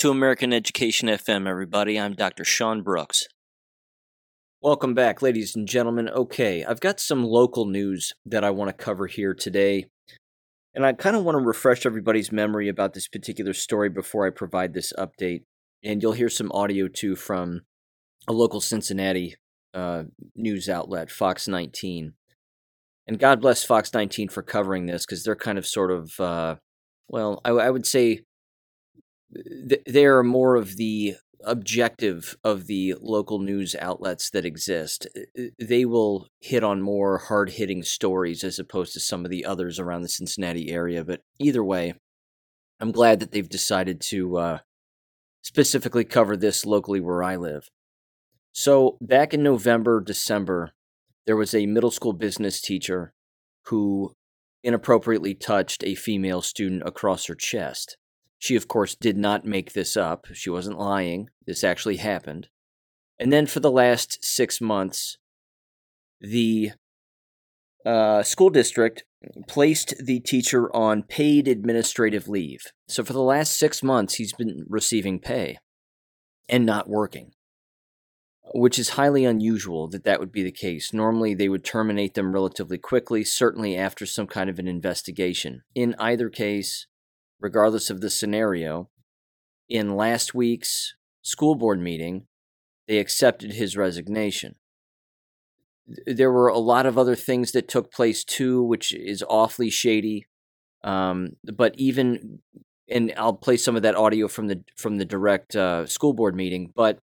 To American Education FM, everybody. I'm Dr. Sean Brooks. Welcome back, ladies and gentlemen. Okay, I've got some local news that I want to cover here today. And I kind of want to refresh everybody's memory about this particular story before I provide this update. And you'll hear some audio too from a local Cincinnati uh, news outlet, Fox 19. And God bless Fox 19 for covering this because they're kind of sort of, uh, well, I, I would say th- they're more of the objective of the local news outlets that exist. They will hit on more hard hitting stories as opposed to some of the others around the Cincinnati area. But either way, I'm glad that they've decided to uh, specifically cover this locally where I live. So, back in November, December, there was a middle school business teacher who inappropriately touched a female student across her chest. She, of course, did not make this up. She wasn't lying. This actually happened. And then for the last six months, the uh, school district placed the teacher on paid administrative leave. So for the last six months, he's been receiving pay and not working, which is highly unusual that that would be the case. Normally, they would terminate them relatively quickly, certainly after some kind of an investigation. In either case, regardless of the scenario. In last week's school board meeting, they accepted his resignation. There were a lot of other things that took place too, which is awfully shady. Um, but even, and I'll play some of that audio from the from the direct uh, school board meeting. But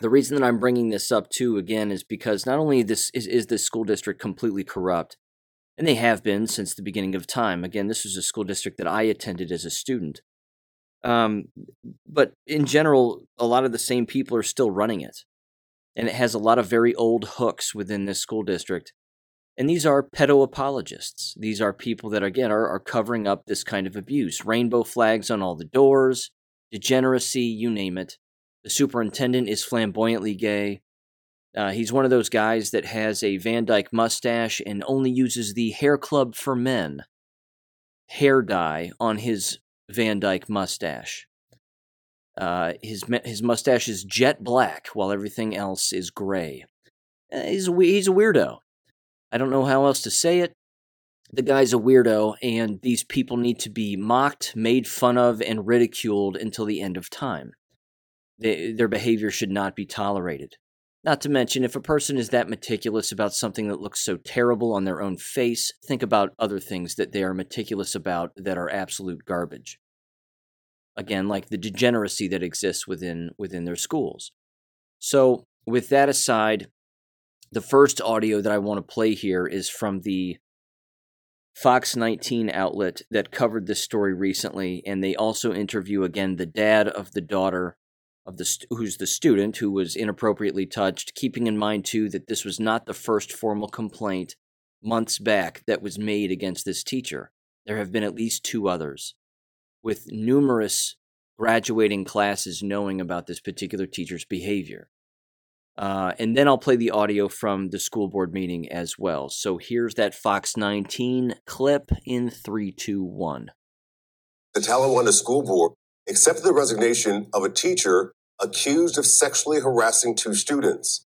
the reason that I'm bringing this up too again is because not only this is, is this school district completely corrupt, and they have been since the beginning of time. Again, this was a school district that I attended as a student. Um, but in general, a lot of the same people are still running it. And it has a lot of very old hooks within this school district. And these are pedo apologists. These are people that, again, are, are covering up this kind of abuse. Rainbow flags on all the doors, degeneracy, you name it. The superintendent is flamboyantly gay. Uh, he's one of those guys that has a Van Dyke mustache and only uses the Hair Club for Men hair dye on his Van Dyke mustache. Uh, his his mustache is jet black, while everything else is gray. Uh, he's a, he's a weirdo. I don't know how else to say it. The guy's a weirdo, and these people need to be mocked, made fun of, and ridiculed until the end of time. They, their behavior should not be tolerated. Not to mention, if a person is that meticulous about something that looks so terrible on their own face, think about other things that they are meticulous about that are absolute garbage. Again, like the degeneracy that exists within within their schools. So, with that aside, the first audio that I want to play here is from the Fox 19 outlet that covered this story recently, and they also interview again the dad of the daughter of the st- who's the student who was inappropriately touched, keeping in mind too that this was not the first formal complaint months back that was made against this teacher. There have been at least two others, with numerous graduating classes knowing about this particular teacher's behavior. Uh, and then I'll play the audio from the school board meeting as well. So here's that Fox 19 clip in 321. The Talawanda School Board accepted the resignation of a teacher accused of sexually harassing two students.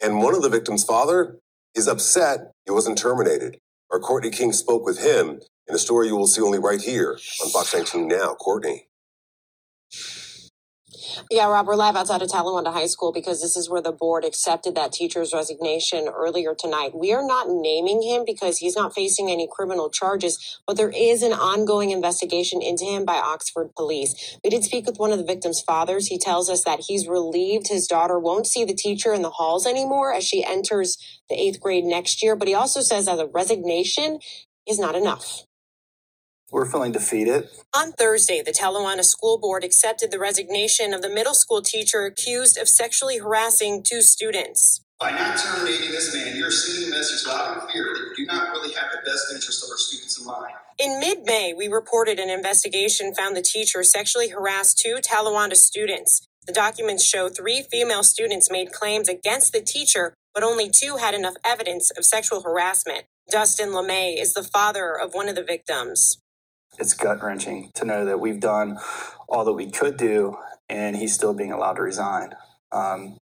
And one of the victim's father is upset he wasn't terminated. Our Courtney King spoke with him in a story you will see only right here on Fox 19 Now. Courtney. Yeah, Rob, we're live outside of Talawanda High School because this is where the board accepted that teacher's resignation earlier tonight. We are not naming him because he's not facing any criminal charges, but there is an ongoing investigation into him by Oxford police. We did speak with one of the victim's fathers. He tells us that he's relieved his daughter won't see the teacher in the halls anymore as she enters the eighth grade next year, but he also says that the resignation is not enough. We're feeling defeated. On Thursday, the Talawanda School Board accepted the resignation of the middle school teacher accused of sexually harassing two students. By not terminating this man, you're sending a message loud and clear that you do not really have the best interest of our students in mind. In mid May, we reported an investigation found the teacher sexually harassed two Talawanda students. The documents show three female students made claims against the teacher, but only two had enough evidence of sexual harassment. Dustin LeMay is the father of one of the victims. It's gut wrenching to know that we've done all that we could do, and he's still being allowed to resign. Um,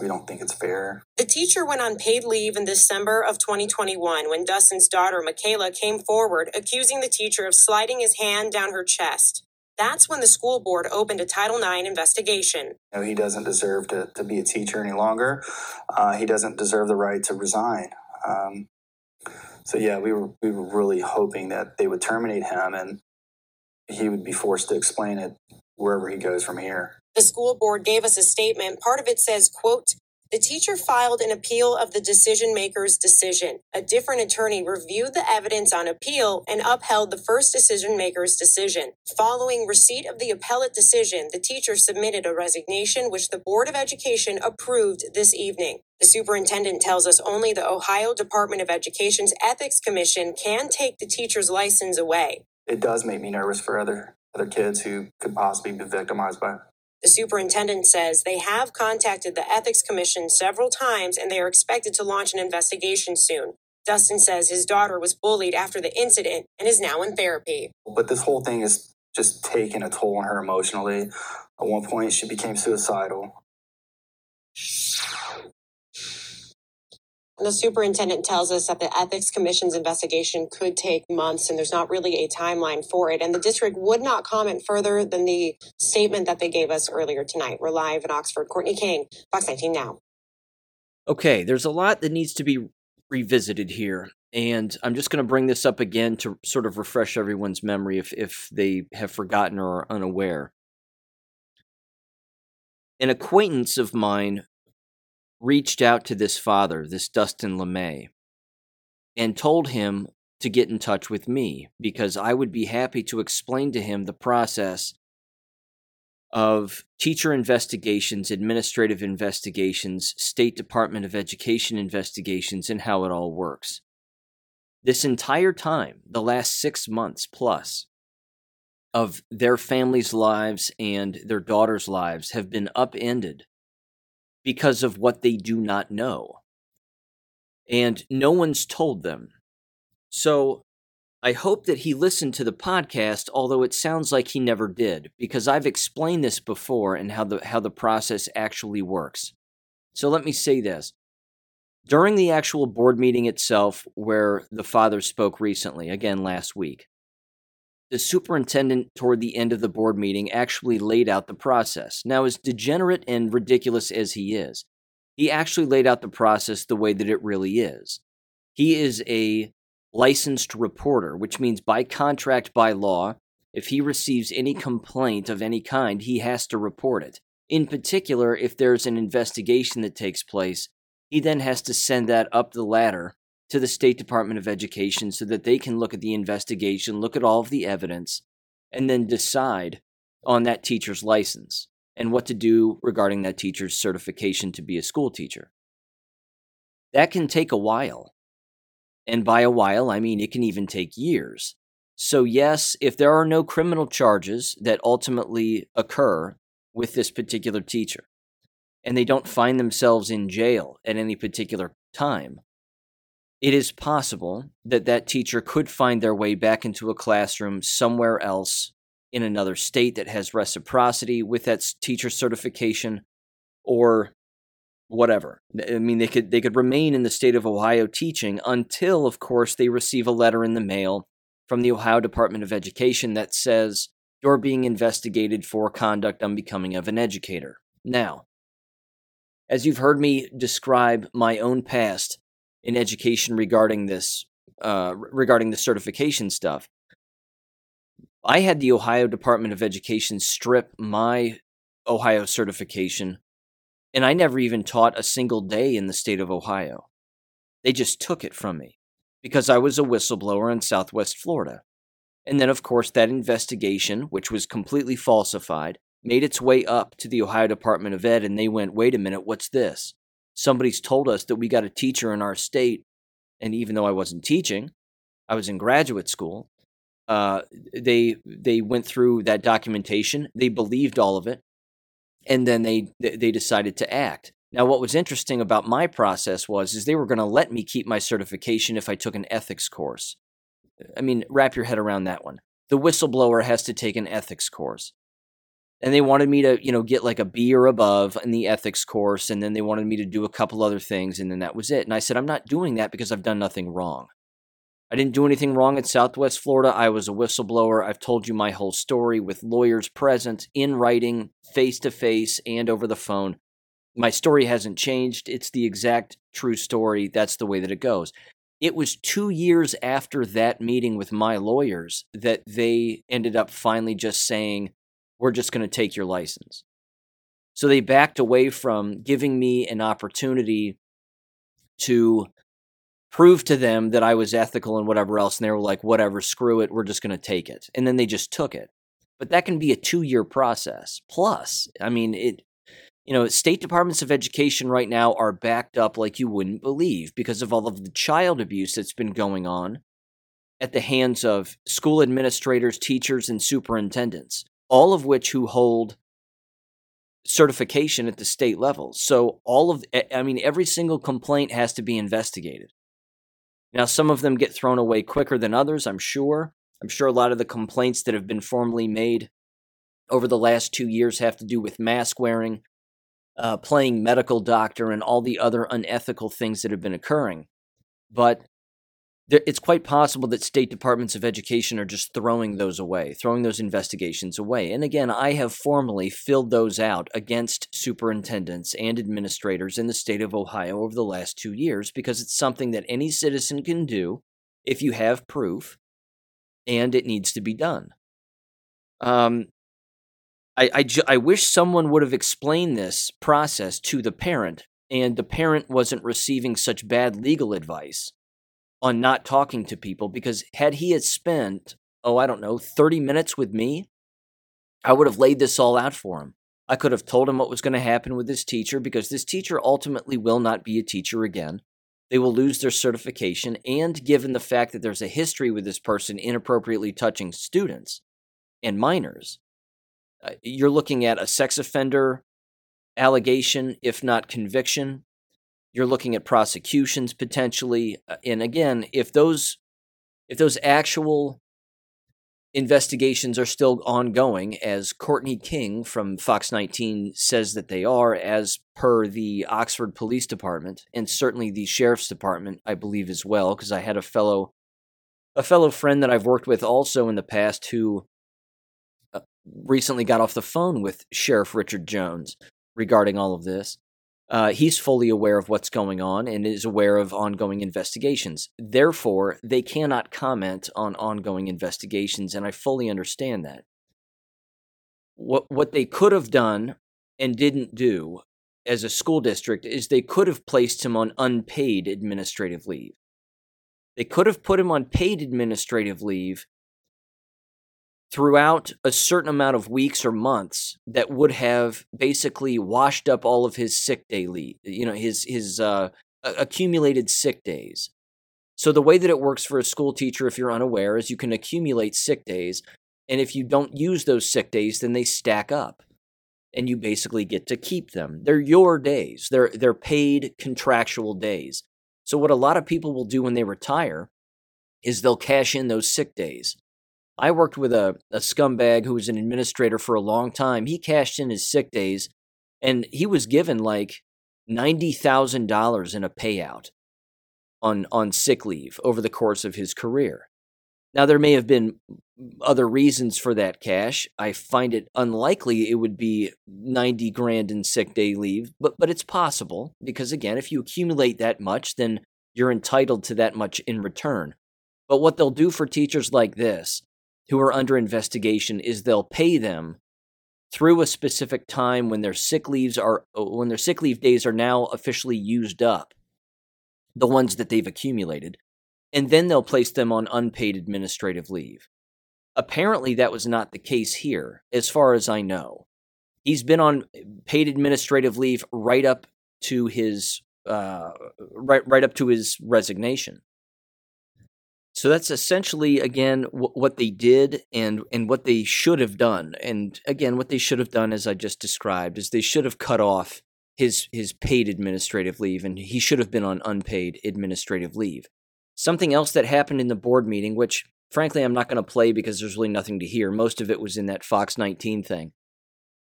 we don't think it's fair. The teacher went on paid leave in December of 2021 when Dustin's daughter, Michaela, came forward accusing the teacher of sliding his hand down her chest. That's when the school board opened a Title IX investigation. Know, he doesn't deserve to, to be a teacher any longer. Uh, he doesn't deserve the right to resign. Um, so yeah, we were we were really hoping that they would terminate him and he would be forced to explain it wherever he goes from here. The school board gave us a statement. Part of it says, quote, the teacher filed an appeal of the decision maker's decision. A different attorney reviewed the evidence on appeal and upheld the first decision maker's decision. Following receipt of the appellate decision, the teacher submitted a resignation, which the Board of Education approved this evening. The superintendent tells us only the Ohio Department of Education's Ethics Commission can take the teacher's license away. It does make me nervous for other other kids who could possibly be victimized by it. the superintendent says they have contacted the Ethics Commission several times and they are expected to launch an investigation soon. Dustin says his daughter was bullied after the incident and is now in therapy. But this whole thing is just taking a toll on her emotionally. At one point, she became suicidal. The superintendent tells us that the Ethics Commission's investigation could take months and there's not really a timeline for it. And the district would not comment further than the statement that they gave us earlier tonight. We're live in Oxford. Courtney King, Fox 19 Now. Okay, there's a lot that needs to be revisited here. And I'm just going to bring this up again to sort of refresh everyone's memory if, if they have forgotten or are unaware. An acquaintance of mine reached out to this father, this Dustin LeMay, and told him to get in touch with me because I would be happy to explain to him the process of teacher investigations, administrative investigations, State Department of Education investigations, and how it all works. This entire time, the last six months plus, of their families' lives and their daughters' lives have been upended because of what they do not know. And no one's told them. So I hope that he listened to the podcast, although it sounds like he never did, because I've explained this before and how the how the process actually works. So let me say this. During the actual board meeting itself, where the father spoke recently, again last week, the superintendent, toward the end of the board meeting, actually laid out the process. Now, as degenerate and ridiculous as he is, he actually laid out the process the way that it really is. He is a licensed reporter, which means by contract, by law, if he receives any complaint of any kind, he has to report it. In particular, if there's an investigation that takes place, he then has to send that up the ladder to the State Department of Education so that they can look at the investigation, look at all of the evidence, and then decide on that teacher's license and what to do regarding that teacher's certification to be a school teacher. That can take a while. And by a while, I mean it can even take years. So, yes, if there are no criminal charges that ultimately occur with this particular teacher, and they don't find themselves in jail at any particular time, it is possible that that teacher could find their way back into a classroom somewhere else in another state that has reciprocity with that teacher certification or whatever. I mean they could they could remain in the state of Ohio teaching until of course they receive a letter in the mail from the Ohio Department of Education that says you're being investigated for conduct unbecoming of an educator. Now, as you've heard me describe my own past in education regarding this, uh, regarding the certification stuff. I had the Ohio Department of Education strip my Ohio certification, and I never even taught a single day in the state of Ohio. They just took it from me because I was a whistleblower in Southwest Florida. And then, of course, that investigation, which was completely falsified, made its way up to the Ohio Department of Ed, and they went, wait a minute, what's this? Somebody's told us that we got a teacher in our state, and even though I wasn't teaching, I was in graduate school. Uh, they they went through that documentation. They believed all of it, and then they they decided to act. Now, what was interesting about my process was is they were going to let me keep my certification if I took an ethics course. I mean, wrap your head around that one. the whistleblower has to take an ethics course. And they wanted me to, you know, get like a B or above in the ethics course. And then they wanted me to do a couple other things. And then that was it. And I said, I'm not doing that because I've done nothing wrong. I didn't do anything wrong in Southwest Florida. I was a whistleblower. I've told you my whole story with lawyers present, in writing, face to face, and over the phone. My story hasn't changed. It's the exact true story. That's the way that it goes. It was two years after that meeting with my lawyers that they ended up finally just saying, We're just going to take your license. So they backed away from giving me an opportunity to prove to them that I was ethical and whatever else. And they were like, whatever, screw it, we're just going to take it. And then they just took it. But that can be a two year process. Plus, I mean, it, you know, state departments of education right now are backed up like you wouldn't believe because of all of the child abuse that's been going on at the hands of school administrators, teachers, and superintendents, all of which who hold certification at the state level. So all of I mean every single complaint has to be investigated. Now, some of them get thrown away quicker than others, I'm sure. I'm sure a lot of the complaints that have been formally made over the last two years have to do with mask wearing, uh, playing medical doctor, and all the other unethical things that have been occurring. But it's quite possible that state departments of education are just throwing those away, throwing those investigations away. And again, I have formally filled those out against superintendents and administrators in the state of Ohio over the last two years because it's something that any citizen can do if you have proof and it needs to be done. Um, I, I, I wish someone would have explained this process to the parent and the parent wasn't receiving such bad legal advice on not talking to people because had he had spent, oh, I don't know, 30 minutes with me, I would have laid this all out for him. I could have told him what was going to happen with this teacher because this teacher ultimately will not be a teacher again. They will lose their certification. And given the fact that there's a history with this person inappropriately touching students and minors, uh, you're looking at a sex offender allegation, if not conviction, you're looking at prosecutions potentially, uh, and again, if those if those actual investigations are still ongoing, as Courtney King from Fox 19 says that they are, as per the Oxford Police Department, and certainly the Sheriff's Department, I believe as well, because I had a fellow a fellow friend that I've worked with also in the past who uh, recently got off the phone with Sheriff Richard Jones regarding all of this. Uh, he's fully aware of what's going on and is aware of ongoing investigations. Therefore, they cannot comment on ongoing investigations, and I fully understand that. What what they could have done and didn't do as a school district is they could have placed him on unpaid administrative leave. They could have put him on paid administrative leave throughout a certain amount of weeks or months that would have basically washed up all of his sick day leave, you know, his his uh, accumulated sick days. So the way that it works for a school teacher, if you're unaware, is you can accumulate sick days, and if you don't use those sick days, then they stack up, and you basically get to keep them. They're your days. They're they're paid contractual days. So what a lot of people will do when they retire is they'll cash in those sick days I worked with a, a scumbag who was an administrator for a long time. He cashed in his sick days and he was given like $90,000 in a payout on, on sick leave over the course of his career. Now, there may have been other reasons for that cash. I find it unlikely it would be 90 grand in sick day leave, but, but it's possible because, again, if you accumulate that much, then you're entitled to that much in return. But what they'll do for teachers like this who are under investigation is they'll pay them through a specific time when their sick leaves are when their sick leave days are now officially used up the ones that they've accumulated and then they'll place them on unpaid administrative leave. Apparently that was not the case here as far as i know. He's been on paid administrative leave right up to his uh, right right up to his resignation so that's essentially again w- what they did and and what they should have done. And again, what they should have done, as I just described, is they should have cut off his his paid administrative leave, and he should have been on unpaid administrative leave. Something else that happened in the board meeting, which frankly, I'm not going to play because there's really nothing to hear. Most of it was in that Fox 19 thing.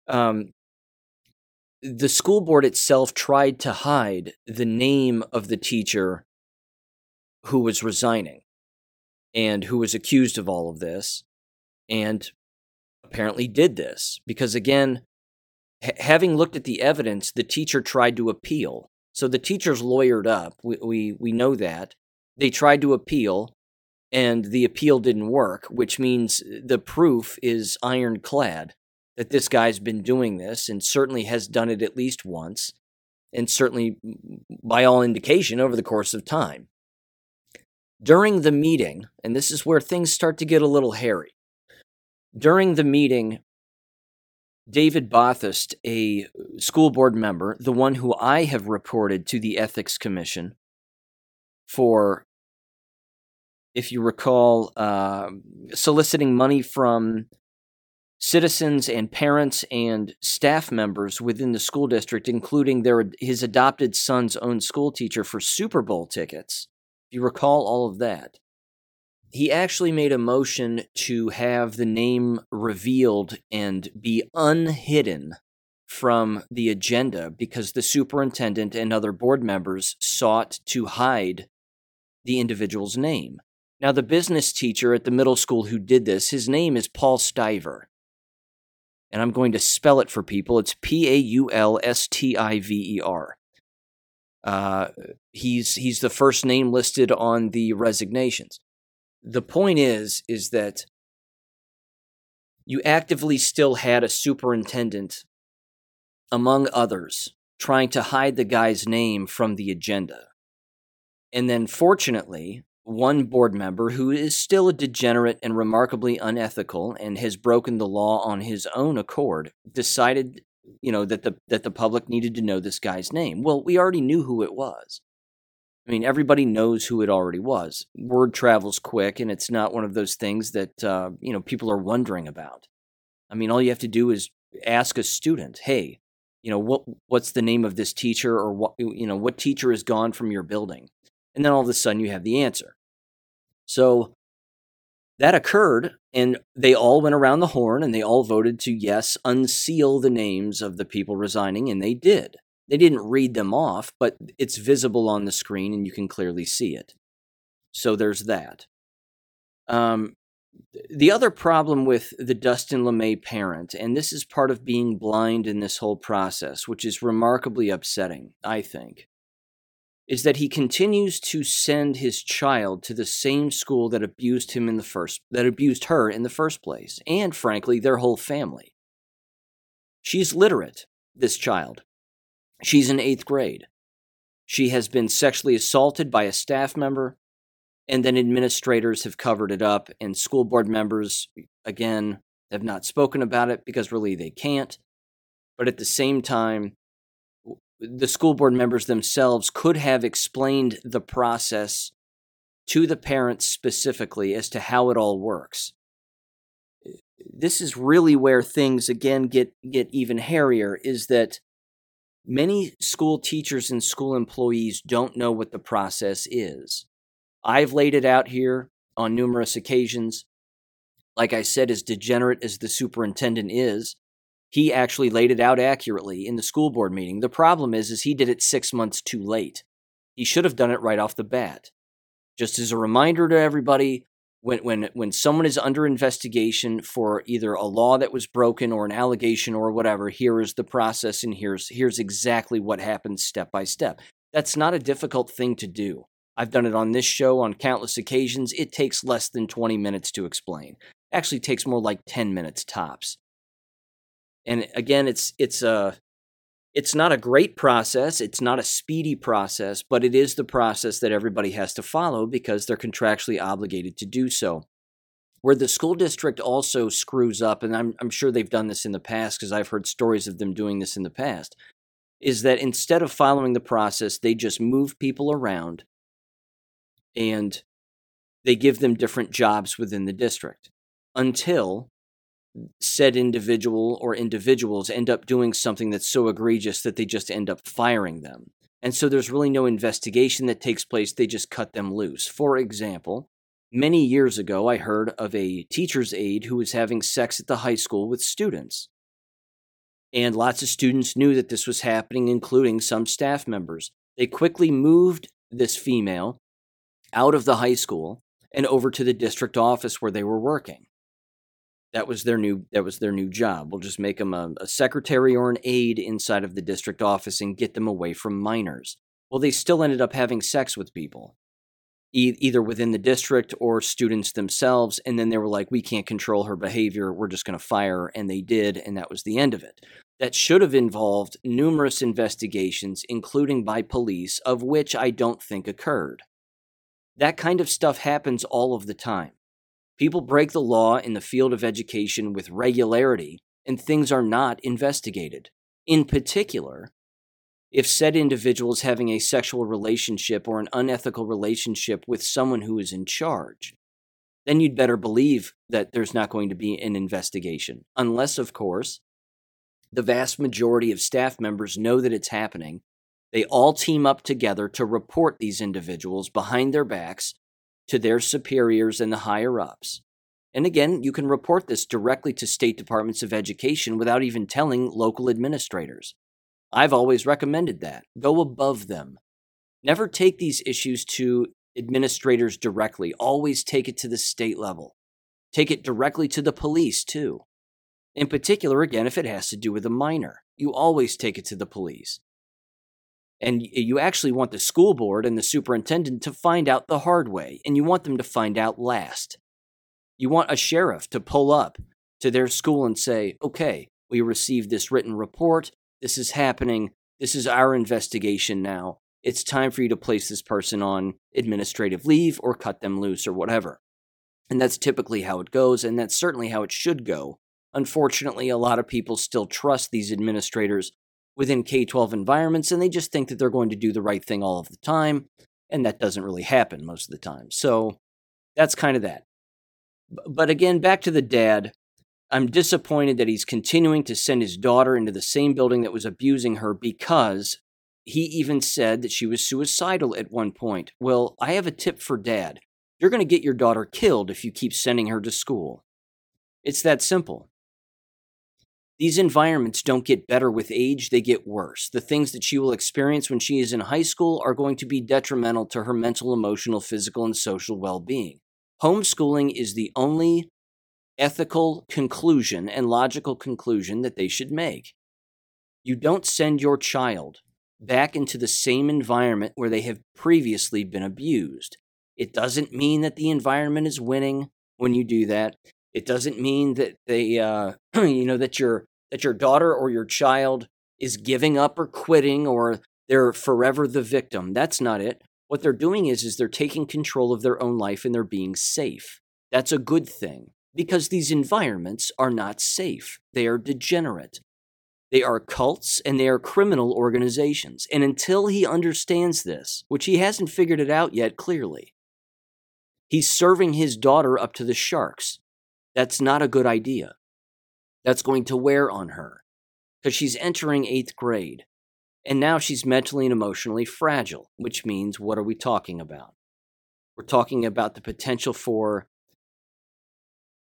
Um, the school board itself tried to hide the name of the teacher who was resigning and who was accused of all of this and apparently did this. Because again having looked at the evidence the teacher tried to appeal. So the teacher's lawyered up. We, we we know that. They tried to appeal and the appeal didn't work which means the proof is ironclad that this guy's been doing this and certainly has done it at least once and certainly by all indication over the course of time during the meeting, and this is where things start to get a little hairy. During the meeting, David Bothast, a school board member, the one who I have reported to the Ethics Commission for, if you recall, uh, soliciting money from citizens and parents and staff members within the school district, including their his adopted son's own school teacher for Super Bowl tickets you recall all of that? He actually made a motion to have the name revealed and be unhidden from the agenda because the superintendent and other board members sought to hide the individual's name. Now, the business teacher at the middle school who did this, his name is Paul Stiver. And I'm going to spell it for people. It's P A U L S T I V E R. Uh, he's he's the first name listed on the resignations. The point is is that you actively still had a superintendent among others trying to hide the guy's name from the agenda. And then fortunately, one board member who is still a degenerate and remarkably unethical and has broken the law on his own accord decided you know that the that the public needed to know this guy's name. Well, we already knew who it was. I mean, everybody knows who it already was. Word travels quick, and it's not one of those things that uh, you know people are wondering about. I mean, all you have to do is ask a student, "Hey, you know what what's the name of this teacher, or what you know what teacher is gone from your building?" And then all of a sudden, you have the answer. So that occurred, and they all went around the horn and they all voted to, yes, unseal the names of the people resigning, and they did. They didn't read them off, but it's visible on the screen and you can clearly see it. So there's that. Um, the other problem with the Dustin LeMay parent, and this is part of being blind in this whole process, which is remarkably upsetting, I think, is that he continues to send his child to the same school that abused him in the first that abused her in the first place and frankly their whole family. She's literate this child. She's in 8th grade. She has been sexually assaulted by a staff member and then administrators have covered it up and school board members again have not spoken about it because really they can't. But at the same time the school board members themselves could have explained the process to the parents specifically as to how it all works. This is really where things again get get even hairier is that many school teachers and school employees don't know what the process is. I've laid it out here on numerous occasions. Like I said, as degenerate as the superintendent is, he actually laid it out accurately in the school board meeting. The problem is, is he did it six months too late. He should have done it right off the bat. Just as a reminder to everybody, when when when someone is under investigation for either a law that was broken or an allegation or whatever, here is the process and here's here's exactly what happens step by step. That's not a difficult thing to do. I've done it on this show on countless occasions. It takes less than 20 minutes to explain. Actually takes more like 10 minutes tops. And again, it's it's a it's not a great process, it's not a speedy process, but it is the process that everybody has to follow because they're contractually obligated to do so. Where the school district also screws up, and I'm, I'm sure they've done this in the past because I've heard stories of them doing this in the past, is that instead of following the process, they just move people around and they give them different jobs within the district until said individual or individuals end up doing something that's so egregious that they just end up firing them. And so there's really no investigation that takes place, they just cut them loose. For example, Many years ago, I heard of a teacher's aide who was having sex at the high school with students. And lots of students knew that this was happening, including some staff members. They quickly moved this female out of the high school and over to the district office where they were working. That was their new that was their new job. We'll just make them a, a secretary or an aide inside of the district office and get them away from minors. Well, they still ended up having sex with people e- either within the district or students themselves. And then they were like, we can't control her behavior. We're just going to fire. And they did. And that was the end of it. That should have involved numerous investigations, including by police, of which I don't think occurred. That kind of stuff happens all of the time. People break the law in the field of education with regularity, and things are not investigated. In particular, if said individual is having a sexual relationship or an unethical relationship with someone who is in charge, then you'd better believe that there's not going to be an investigation. Unless, of course, the vast majority of staff members know that it's happening. They all team up together to report these individuals behind their backs to their superiors and the higher ups. And again, you can report this directly to state departments of education without even telling local administrators. I've always recommended that. Go above them. Never take these issues to administrators directly, always take it to the state level. Take it directly to the police, too. In particular, again, if it has to do with a minor, you always take it to the police. And you actually want the school board and the superintendent to find out the hard way, and you want them to find out last. You want a sheriff to pull up to their school and say, okay, we received this written report. This is happening. This is our investigation now. It's time for you to place this person on administrative leave or cut them loose or whatever. And that's typically how it goes, and that's certainly how it should go. Unfortunately, a lot of people still trust these administrators within K 12 environments, and they just think that they're going to do the right thing all of the time, and that doesn't really happen most of the time. So that's kind of that. But again, back to the dad. I'm disappointed that he's continuing to send his daughter into the same building that was abusing her because he even said that she was suicidal at one point. Well, I have a tip for dad. You're going to get your daughter killed if you keep sending her to school. It's that simple. These environments don't get better with age, they get worse. The things that she will experience when she is in high school are going to be detrimental to her mental, emotional, physical, and social well being. Homeschooling is the only ethical conclusion and logical conclusion that they should make. You don't send your child back into the same environment where they have previously been abused. It doesn't mean that the environment is winning when you do that. It doesn't mean that they, uh, you know, that your that your daughter or your child is giving up or quitting or they're forever the victim. That's not it. What they're doing is is they're taking control of their own life and they're being safe. That's a good thing because these environments are not safe. They are degenerate. They are cults and they are criminal organizations. And until he understands this, which he hasn't figured it out yet clearly, he's serving his daughter up to the sharks. That's not a good idea. That's going to wear on her because she's entering eighth grade. And now she's mentally and emotionally fragile, which means what are we talking about? We're talking about the potential for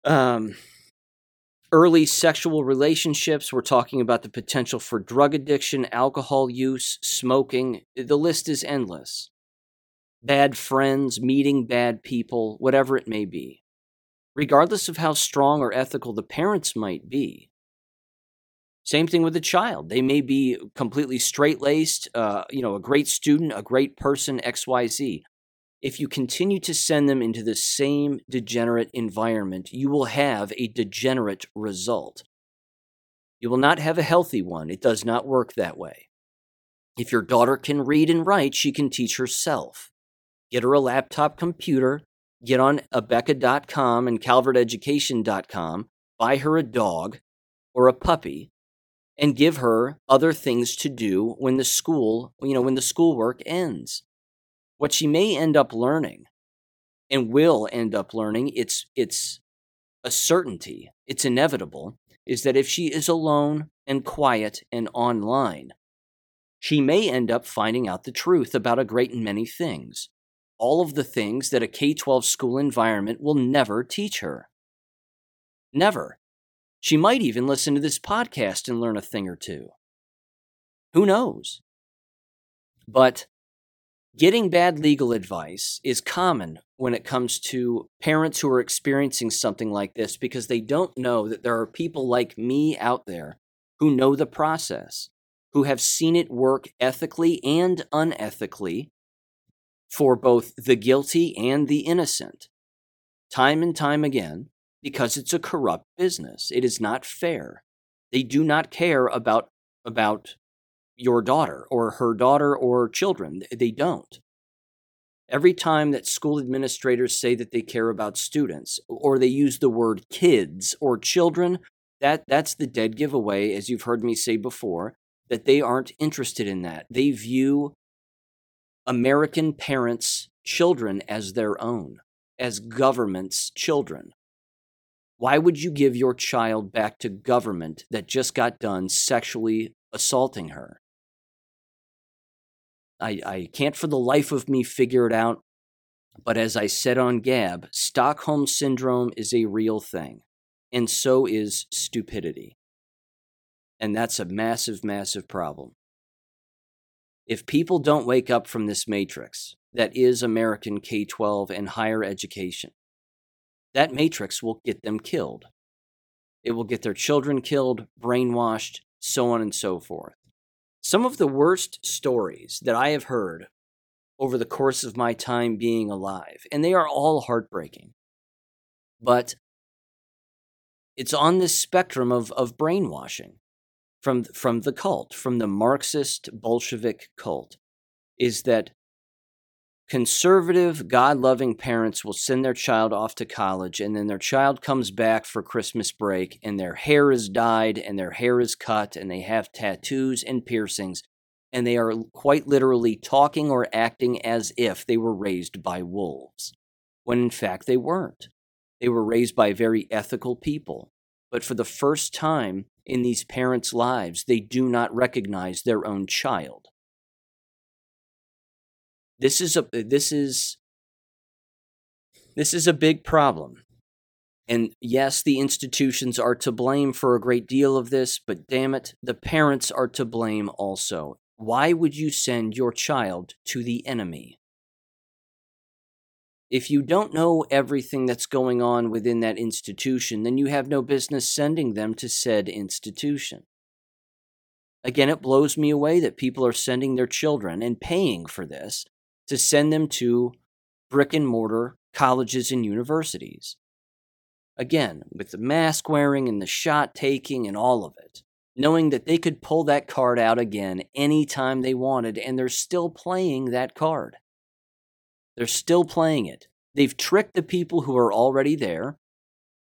um, early sexual relationships. We're talking about the potential for drug addiction, alcohol use, smoking. The list is endless. Bad friends, meeting bad people, whatever it may be. Regardless of how strong or ethical the parents might be. Same thing with the child. They may be completely straight laced, uh, you know, a great student, a great person, XYZ if you continue to send them into the same degenerate environment, you will have a degenerate result. You will not have a healthy one. It does not work that way. If your daughter can read and write, she can teach herself. Get her a laptop computer, get on abeka.com and calverteducation.com, buy her a dog or a puppy, and give her other things to do when the school, you know, when the schoolwork ends what she may end up learning and will end up learning, it's, it's a certainty, it's inevitable, is that if she is alone and quiet and online, she may end up finding out the truth about a great many things. All of the things that a K 12 school environment will never teach her. Never. She might even listen to this podcast and learn a thing or two. Who knows? But getting bad legal advice is common when it comes to parents who are experiencing something like this because they don't know that there are people like me out there who know the process, who have seen it work ethically and unethically for both the guilty and the innocent, time and time again, because it's a corrupt business. It is not fair. They do not care about, about your daughter or her daughter or children. They don't. Every time that school administrators say that they care about students or they use the word kids or children, that, that's the dead giveaway, as you've heard me say before, that they aren't interested in that. They view American parents' children as their own, as government's children. Why would you give your child back to government that just got done sexually assaulting her? I, I can't for the life of me figure it out. But as I said on Gab, Stockholm Syndrome is a real thing, and so is stupidity. And that's a massive, massive problem. If people don't wake up from this matrix that is American K 12 and higher education, that matrix will get them killed. It will get their children killed, brainwashed, so on and so forth. Some of the worst stories that I have heard over the course of my time being alive, and they are all heartbreaking. But it's on this spectrum of, of brainwashing from, from the cult, from the Marxist Bolshevik cult, is that conservative, God loving parents will send their child off to college, and then their child comes back for Christmas break, and their hair is dyed, and their hair is cut, and they have tattoos and piercings, and they are quite literally talking or acting as if they were raised by wolves, when in fact they weren't. They were raised by very ethical people. But for the first time in these parents' lives, they do not recognize their own child. This is a this is this is a big problem. And yes, the institutions are to blame for a great deal of this, but damn it, the parents are to blame also. Why would you send your child to the enemy? If you don't know everything that's going on within that institution, then you have no business sending them to said institution. Again, it blows me away that people are sending their children and paying for this to send them to brick and mortar colleges and universities. Again, with the mask wearing and the shot taking and all of it, knowing that they could pull that card out again anytime they wanted, and they're still playing that card. They're still playing it. They've tricked the people who are already there.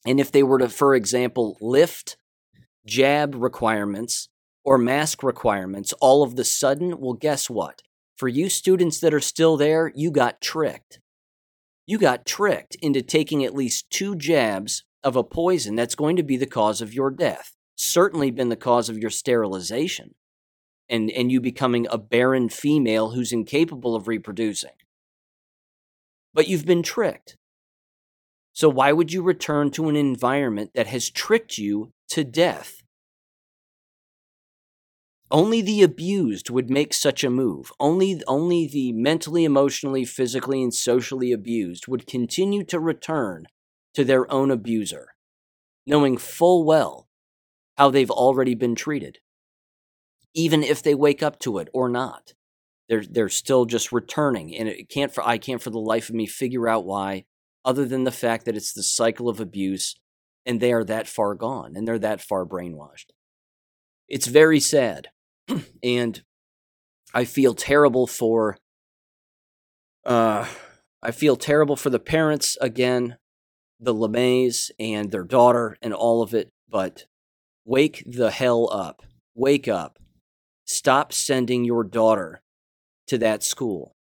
And if they were to, for example, lift jab requirements or mask requirements all of the sudden, well, guess what? For you students that are still there, you got tricked. You got tricked into taking at least two jabs of a poison that's going to be the cause of your death. Certainly been the cause of your sterilization and, and you becoming a barren female who's incapable of reproducing. But you've been tricked. So, why would you return to an environment that has tricked you to death? Only the abused would make such a move. Only, only the mentally, emotionally, physically, and socially abused would continue to return to their own abuser, knowing full well how they've already been treated. Even if they wake up to it or not, they're, they're still just returning. And it can't for, I can't for the life of me figure out why, other than the fact that it's the cycle of abuse and they are that far gone and they're that far brainwashed. It's very sad. and I feel terrible for uh I feel terrible for the parents again, the LeMays and their daughter and all of it, but wake the hell up. Wake up. Stop sending your daughter to that school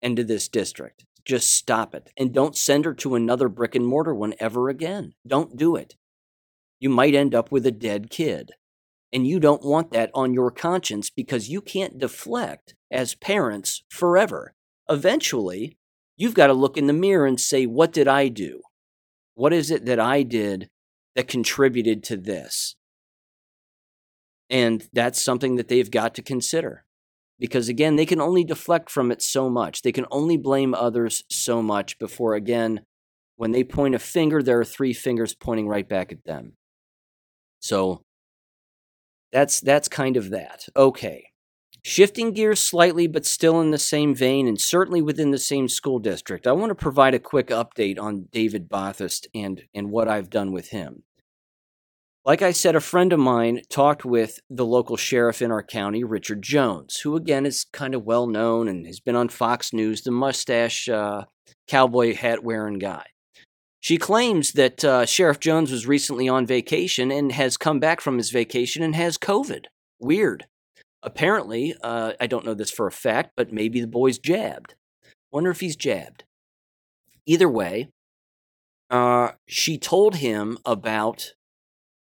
and to this district. Just stop it. And don't send her to another brick and mortar one ever again. Don't do it. You might end up with a dead kid. And you don't want that on your conscience because you can't deflect as parents forever. Eventually, You've got to look in the mirror and say, what did I do? What is it that I did that contributed to this? And that's something that they've got to consider. Because again, they can only deflect from it so much. They can only blame others so much before, again, when they point a finger, there are three fingers pointing right back at them. So that's that's kind of that. Okay. Shifting gears slightly, but still in the same vein and certainly within the same school district, I want to provide a quick update on David Bothast and, and what I've done with him. Like I said, a friend of mine talked with the local sheriff in our county, Richard Jones, who again is kind of well known and has been on Fox News, the mustache uh, cowboy hat wearing guy. She claims that uh, Sheriff Jones was recently on vacation and has come back from his vacation and has COVID. Weird. Apparently, uh, I don't know this for a fact, but maybe the boy's jabbed. Wonder if he's jabbed. Either way, uh, she told him about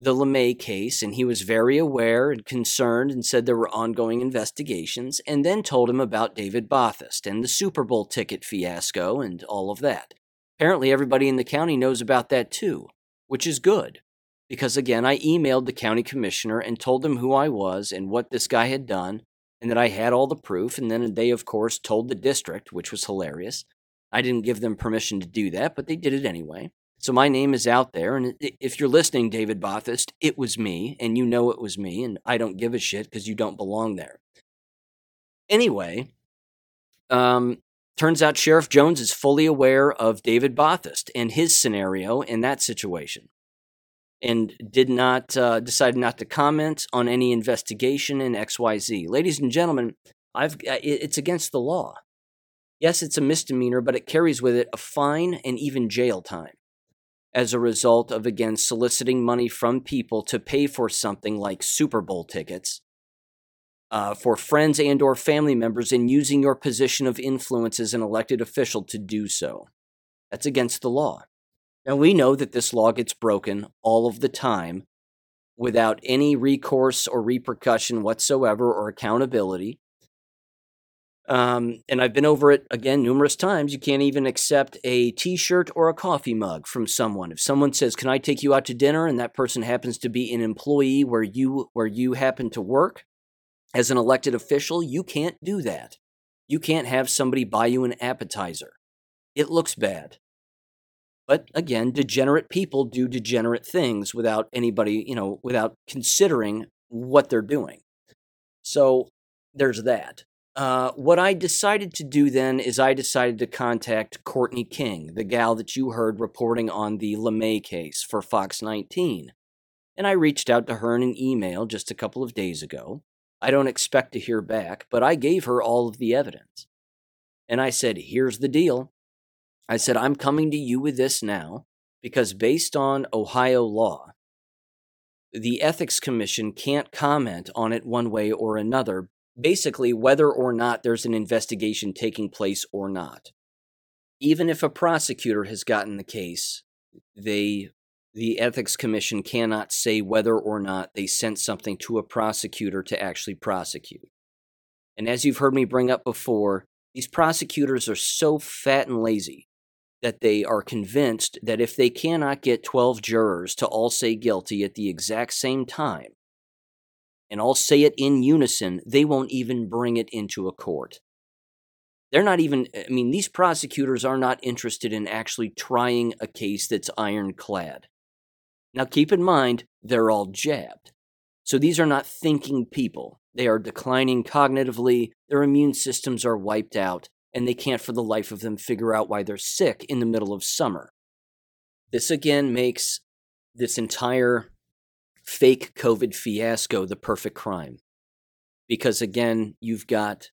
the LeMay case, and he was very aware and concerned and said there were ongoing investigations, and then told him about David Bothast and the Super Bowl ticket fiasco and all of that. Apparently, everybody in the county knows about that too, which is good. Because again, I emailed the county commissioner and told them who I was and what this guy had done, and that I had all the proof. And then they, of course, told the district, which was hilarious. I didn't give them permission to do that, but they did it anyway. So my name is out there. And if you're listening, David Bothast, it was me, and you know it was me, and I don't give a shit because you don't belong there. Anyway, um, turns out Sheriff Jones is fully aware of David Bothast and his scenario in that situation and did not uh, decide not to comment on any investigation in XYZ. Ladies and gentlemen, I've uh, it's against the law. Yes, it's a misdemeanor, but it carries with it a fine and even jail time as a result of again soliciting money from people to pay for something like Super Bowl tickets uh, for friends and or family members and using your position of influence as an elected official to do so. That's against the law. Now we know that this law gets broken all of the time without any recourse or repercussion whatsoever or accountability. Um, and I've been over it again numerous times. You can't even accept a t shirt or a coffee mug from someone. If someone says, Can I take you out to dinner? and that person happens to be an employee where you where you happen to work as an elected official, you can't do that. You can't have somebody buy you an appetizer. It looks bad. But again, degenerate people do degenerate things without anybody, you know, without considering what they're doing. So there's that. Uh, what I decided to do then is I decided to contact Courtney King, the gal that you heard reporting on the LeMay case for Fox 19. And I reached out to her in an email just a couple of days ago. I don't expect to hear back, but I gave her all of the evidence. And I said, here's the deal. I said, I'm coming to you with this now because based on Ohio law, the Ethics Commission can't comment on it one way or another basically whether or not there's an investigation taking place or not. Even if a prosecutor has gotten the case, they the ethics commission cannot say whether or not they sent something to a prosecutor to actually prosecute. And as you've heard me bring up before, these prosecutors are so fat and lazy that they are convinced that if they cannot get 12 jurors to all say guilty at the exact same time, and all say it in unison, they won't even bring it into a court. They're not even, I mean, these prosecutors are not interested in actually trying a case that's ironclad. Now, keep in mind, they're all jabbed. So these are not thinking people. They are declining cognitively, their immune systems are wiped out, and they can't for the life of them figure out why they're sick in the middle of summer. This again makes this entire fake COVID fiasco the perfect crime. Because again, you've got,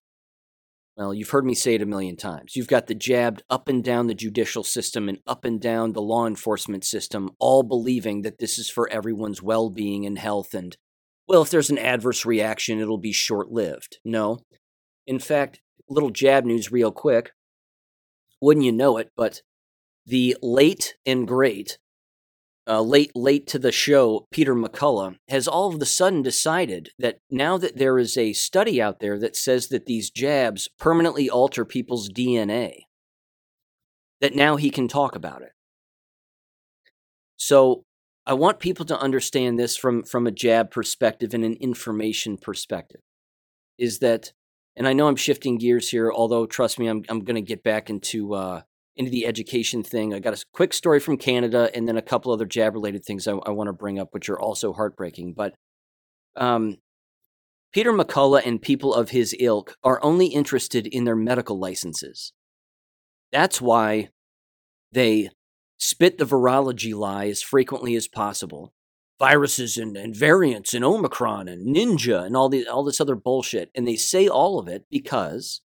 well, you've heard me say it a million times. You've got the jabbed up and down the judicial system and up and down the law enforcement system, all believing that this is for everyone's well being and health. And, well, if there's an adverse reaction, it'll be short lived. No. In fact, little jab news real quick. Wouldn't you know it, but the late and great uh, late late to the show, Peter McCullough has all of a sudden decided that now that there is a study out there that says that these jabs permanently alter people's DNA, that now he can talk about it. So I want people to understand this from, from a jab perspective and an information perspective. Is that, and I know I'm shifting gears here, although trust me, I'm, I'm going to get back into uh, into the education thing. I got a quick story from Canada and then a couple other jab related things I, I want to bring up, which are also heartbreaking. But um, Peter McCullough and people of his ilk are only interested in their medical licenses. That's why they spit the virology lie as frequently as possible. Viruses and, and variants and Omicron and Ninja and all, the, all this other bullshit. And they say all of it because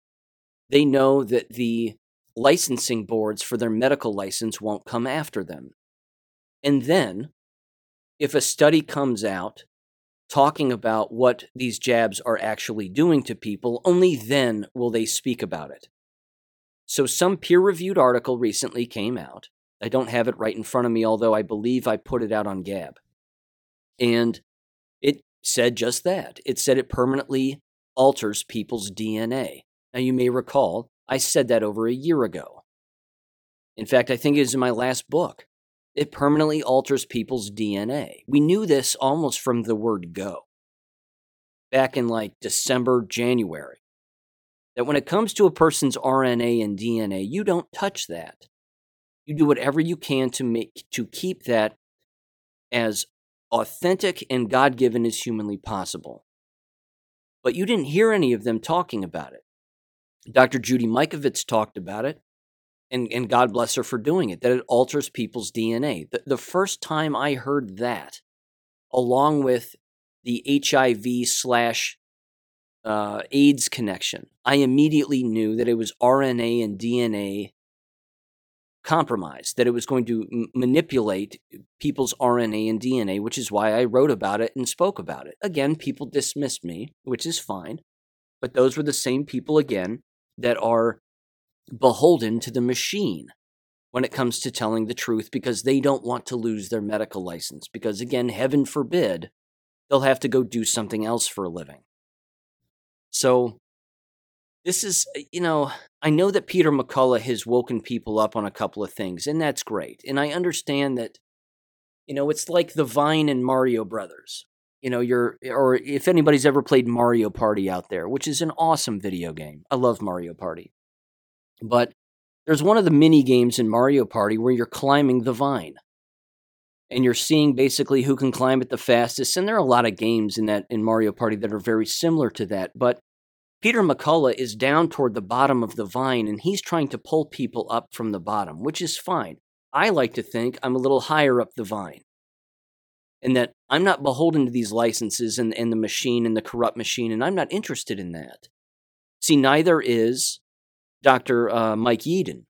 they know that the licensing boards for their medical license won't come after them. And then, if a study comes out talking about what these jabs are actually doing to people, only then will they speak about it. So, some peer reviewed article recently came out I don't have it right in front of me, although I believe I put it out on Gab. And it said just that. It said it permanently alters people's DNA. Now, you may recall, I said that over a year ago. In fact, I think it is in my last book. It permanently alters people's DNA. We knew this almost from the word go. Back in like December, January. That when it comes to a person's RNA and DNA, you don't touch that you do whatever you can to make to keep that as authentic and God-given as humanly possible. But you didn't hear any of them talking about it. Dr. Judy Mikovits talked about it, and, and God bless her for doing it, that it alters people's DNA. The, the first time I heard that, along with the HIV slash uh, AIDS connection, I immediately knew that it was RNA and DNA compromise, that it was going to m- manipulate people's RNA and DNA, which is why I wrote about it and spoke about it. Again, people dismissed me, which is fine, but those were the same people again that are beholden to the machine when it comes to telling the truth because they don't want to lose their medical license. Because again, heaven forbid, they'll have to go do something else for a living. So this is, uh, you know, I know that Peter McCullough has woken people up on a couple of things, and that's great. And I understand that, you know, it's like the Vine and Mario Brothers. You know, you're, or if anybody's ever played Mario Party out there, which is an awesome video game. I love Mario Party. But there's one of the mini games in Mario Party where you're climbing the vine and you're seeing basically who can climb it the fastest. And there are a lot of games in that in Mario Party that are very similar to that. But Peter McCullough is down toward the bottom of the vine and he's trying to pull people up from the bottom, which is fine. I like to think I'm a little higher up the vine and that I'm not beholden to these licenses and, and the machine and the corrupt machine, and I'm not interested in that. See, neither is Dr. Uh, Mike Yeadon.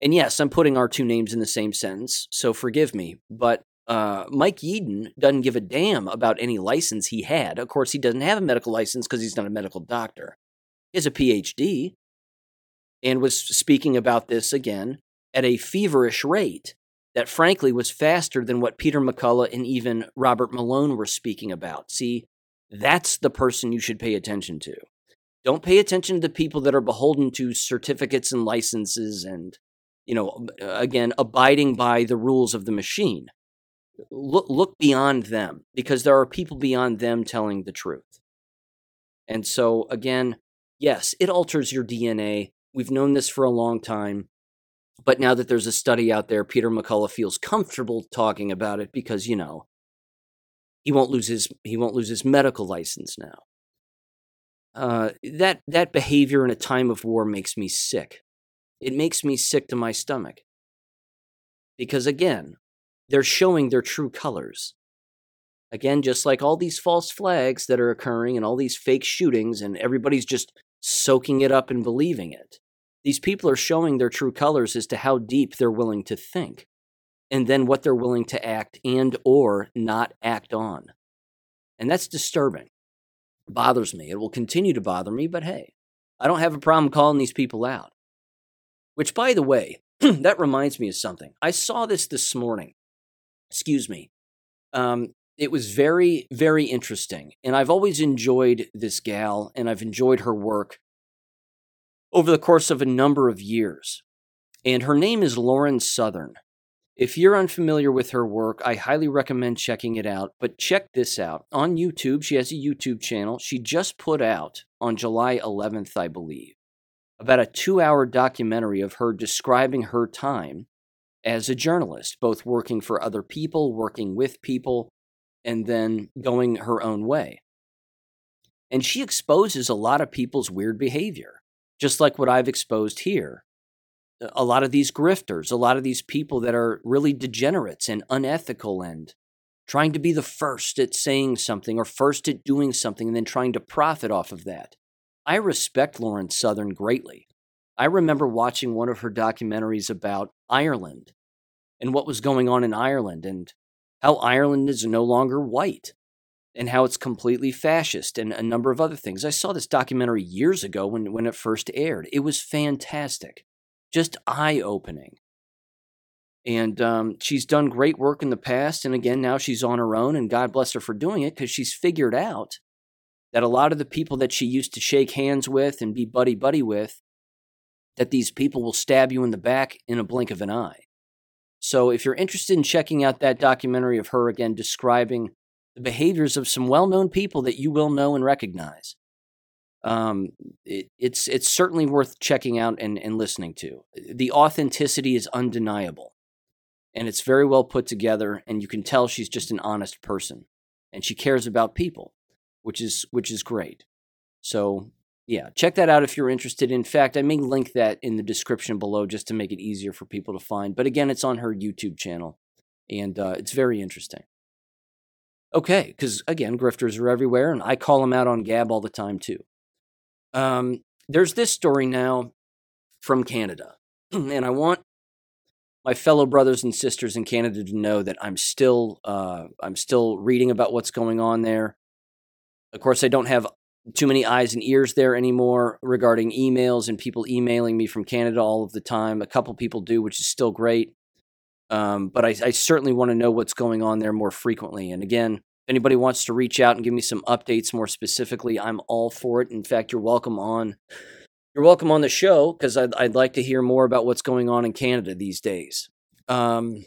And yes, I'm putting our two names in the same sentence, so forgive me, but uh, Mike Yeadon doesn't give a damn about any license he had. Of course, he doesn't have a medical license because he's not a medical doctor. He has a PhD and was speaking about this again at a feverish rate that, frankly, was faster than what Peter McCullough and even Robert Malone were speaking about. See, that's the person you should pay attention to. Don't pay attention to the people that are beholden to certificates and licenses and, you know, uh, again, abiding by the rules of the machine look look beyond them because there are people beyond them telling the truth. And so again, yes, it alters your DNA. We've known this for a long time. But now that there's a study out there, Peter McCullough feels comfortable talking about it because, you know, he won't lose his he won't lose his medical license now. Uh, that that behavior in a time of war makes me sick. It makes me sick to my stomach. Because again, they're showing their true colors. Again, just like all these false flags that are occurring and all these fake shootings, and everybody's just soaking it up and believing it. These people are showing their true colors as to how deep they're willing to think, and then what they're willing to act and or not act on. And that's disturbing. It bothers me. It will continue to bother me, but hey, I don't have a problem calling these people out. Which, by the way, that reminds me of something. I saw this this morning excuse me. Um, it was very, very interesting. And I've always enjoyed this gal and I've enjoyed her work over the course of a number of years. And her name is Lauren Southern. If you're unfamiliar with her work, I highly recommend checking it out. But check this out. On YouTube, she has a YouTube channel. She just put out on July 11th, I believe, about a two hour documentary of her describing her time as a journalist, both working for other people, working with people, and then going her own way. And she exposes a lot of people's weird behavior, just like what I've exposed here a lot of these grifters, a lot of these people that are really degenerates and unethical and trying to be the first at saying something or first at doing something and then trying to profit off of that. I respect Lauren Southern greatly. I remember watching one of her documentaries about Ireland and what was going on in Ireland and how Ireland is no longer white and how it's completely fascist and a number of other things. I saw this documentary years ago when, when it first aired. It was fantastic just eye opening. And um, she's done great work in the past. And again, now she's on her own, and God bless her for doing it because she's figured out that a lot of the people that she used to shake hands with and be buddy buddy with, that these people will stab you in the back in a blink of an eye. So if you're interested in checking out that documentary of her again describing the behaviors of some well known people that you will know and recognize, um, it, it's it's certainly worth checking out and, and listening to. The authenticity is undeniable, and it's very well put together. And you can tell she's just an honest person, and she cares about people, which is which is great. So yeah, check that out if you're interested. In fact, I may link that in the description below just to make it easier for people to find. But again, it's on her YouTube channel, and uh, it's very interesting. Okay, because again, grifters are everywhere, and I call them out on Gab all the time too. Um, there's this story now from Canada, and I want my fellow brothers and sisters in Canada to know that I'm still uh, I'm still reading about what's going on there. Of course, I don't have too many eyes and ears there anymore regarding emails and people emailing me from Canada all of the time. A couple people do, which is still great. Um, but I, I certainly want to know what's going on there more frequently. And again, anybody wants to reach out and give me some updates more specifically, I'm all for it. In fact, you're welcome on you're welcome on the show because I'd, I'd like to hear more about what's going on in Canada these days. Um,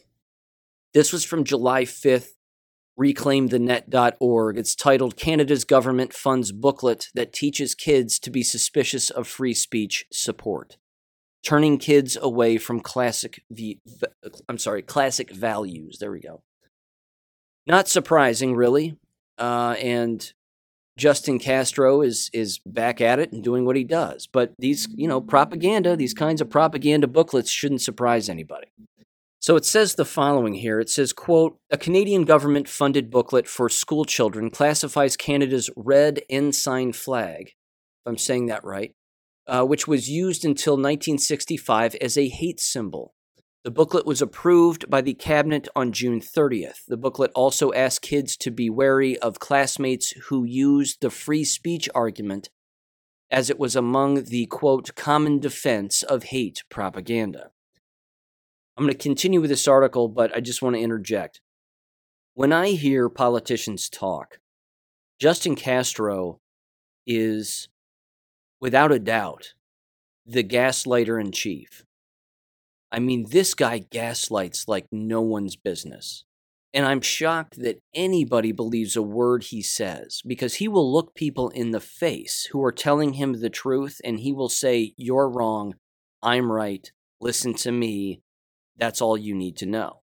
this was from July 5th, reclaimthenet.org. It's titled Canada's Government Funds Booklet That Teaches Kids to Be Suspicious of Free Speech Support. Turning kids away from classic, v- I'm sorry, classic values. There we go. Not surprising, really. Uh, and Justin Castro is is back at it and doing what he does. But these, you know, propaganda, these kinds of propaganda booklets shouldn't surprise anybody. So it says the following here. It says, quote, a Canadian government funded booklet for school children classifies Canada's red ensign flag, if I'm saying that right, uh, which was used until 1965 as a hate symbol. The booklet was approved by the cabinet on June 30th. The booklet also asked kids to be wary of classmates who used the free speech argument as it was among the quote common defense of hate propaganda. I'm going to continue with this article, but I just want to interject. When I hear politicians talk, Justin Castro is, without a doubt, the gaslighter in chief. I mean, this guy gaslights like no one's business. And I'm shocked that anybody believes a word he says because he will look people in the face who are telling him the truth and he will say, You're wrong. I'm right. Listen to me. That's all you need to know.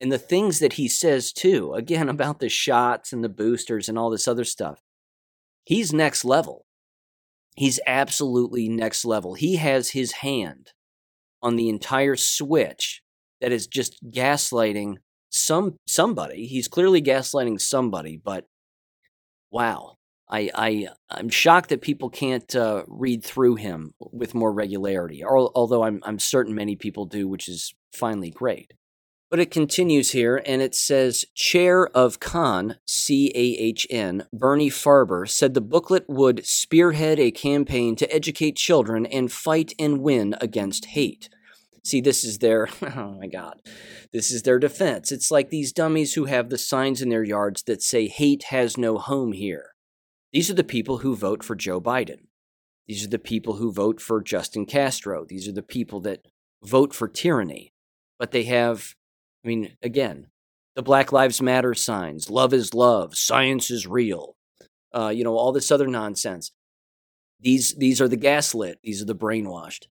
And the things that he says, too, again, about the shots and the boosters and all this other stuff, he's next level. He's absolutely next level. He has his hand on the entire switch that is just gaslighting some somebody. He's clearly gaslighting somebody, but wow. I, I I'm shocked that people can't uh, read through him with more regularity. Although I'm I'm certain many people do, which is finally great. But it continues here and it says Chair of CAHN, C A H N, Bernie Farber, said the booklet would spearhead a campaign to educate children and fight and win against hate. See, this is their, oh my God, this is their defense. It's like these dummies who have the signs in their yards that say hate has no home here. These are the people who vote for Joe Biden. These are the people who vote for Justin Castro. These are the people that vote for tyranny, but they have, I mean, again, the Black Lives Matter signs, love is love, science is real, uh, you know, all this other nonsense. These, these are the gaslit, these are the brainwashed.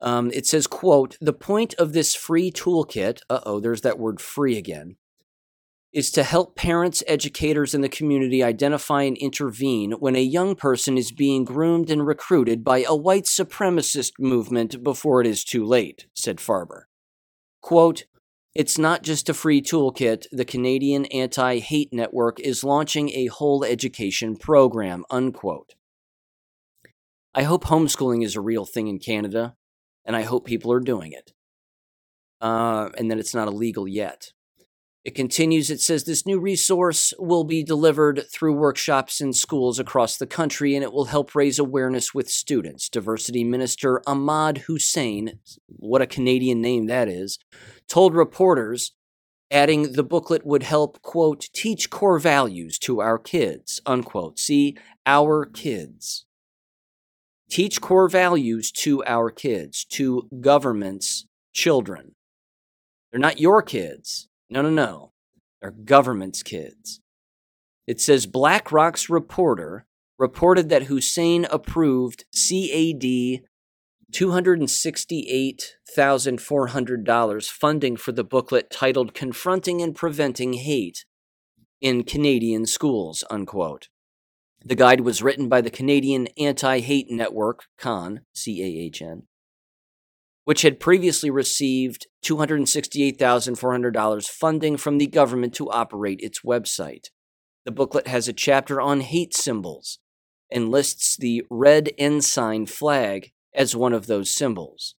Um, it says, quote, the point of this free toolkit, uh oh, there's that word free again, is to help parents, educators, and the community identify and intervene when a young person is being groomed and recruited by a white supremacist movement before it is too late, said Farber. Quote, it's not just a free toolkit. The Canadian Anti Hate Network is launching a whole education program. Unquote. I hope homeschooling is a real thing in Canada, and I hope people are doing it. Uh, and that it's not illegal yet. It continues, it says this new resource will be delivered through workshops in schools across the country and it will help raise awareness with students. Diversity Minister Ahmad Hussein, what a Canadian name that is, told reporters, adding the booklet would help, quote, teach core values to our kids, unquote. See, our kids. Teach core values to our kids, to government's children. They're not your kids. No, no, no. They're government's kids. It says Blacklock's reporter reported that Hussein approved CAD $268,400 funding for the booklet titled Confronting and Preventing Hate in Canadian Schools, unquote. The guide was written by the Canadian Anti Hate Network, CAN, C A H N, which had previously received $268,400 funding from the government to operate its website. The booklet has a chapter on hate symbols and lists the red ensign flag as one of those symbols.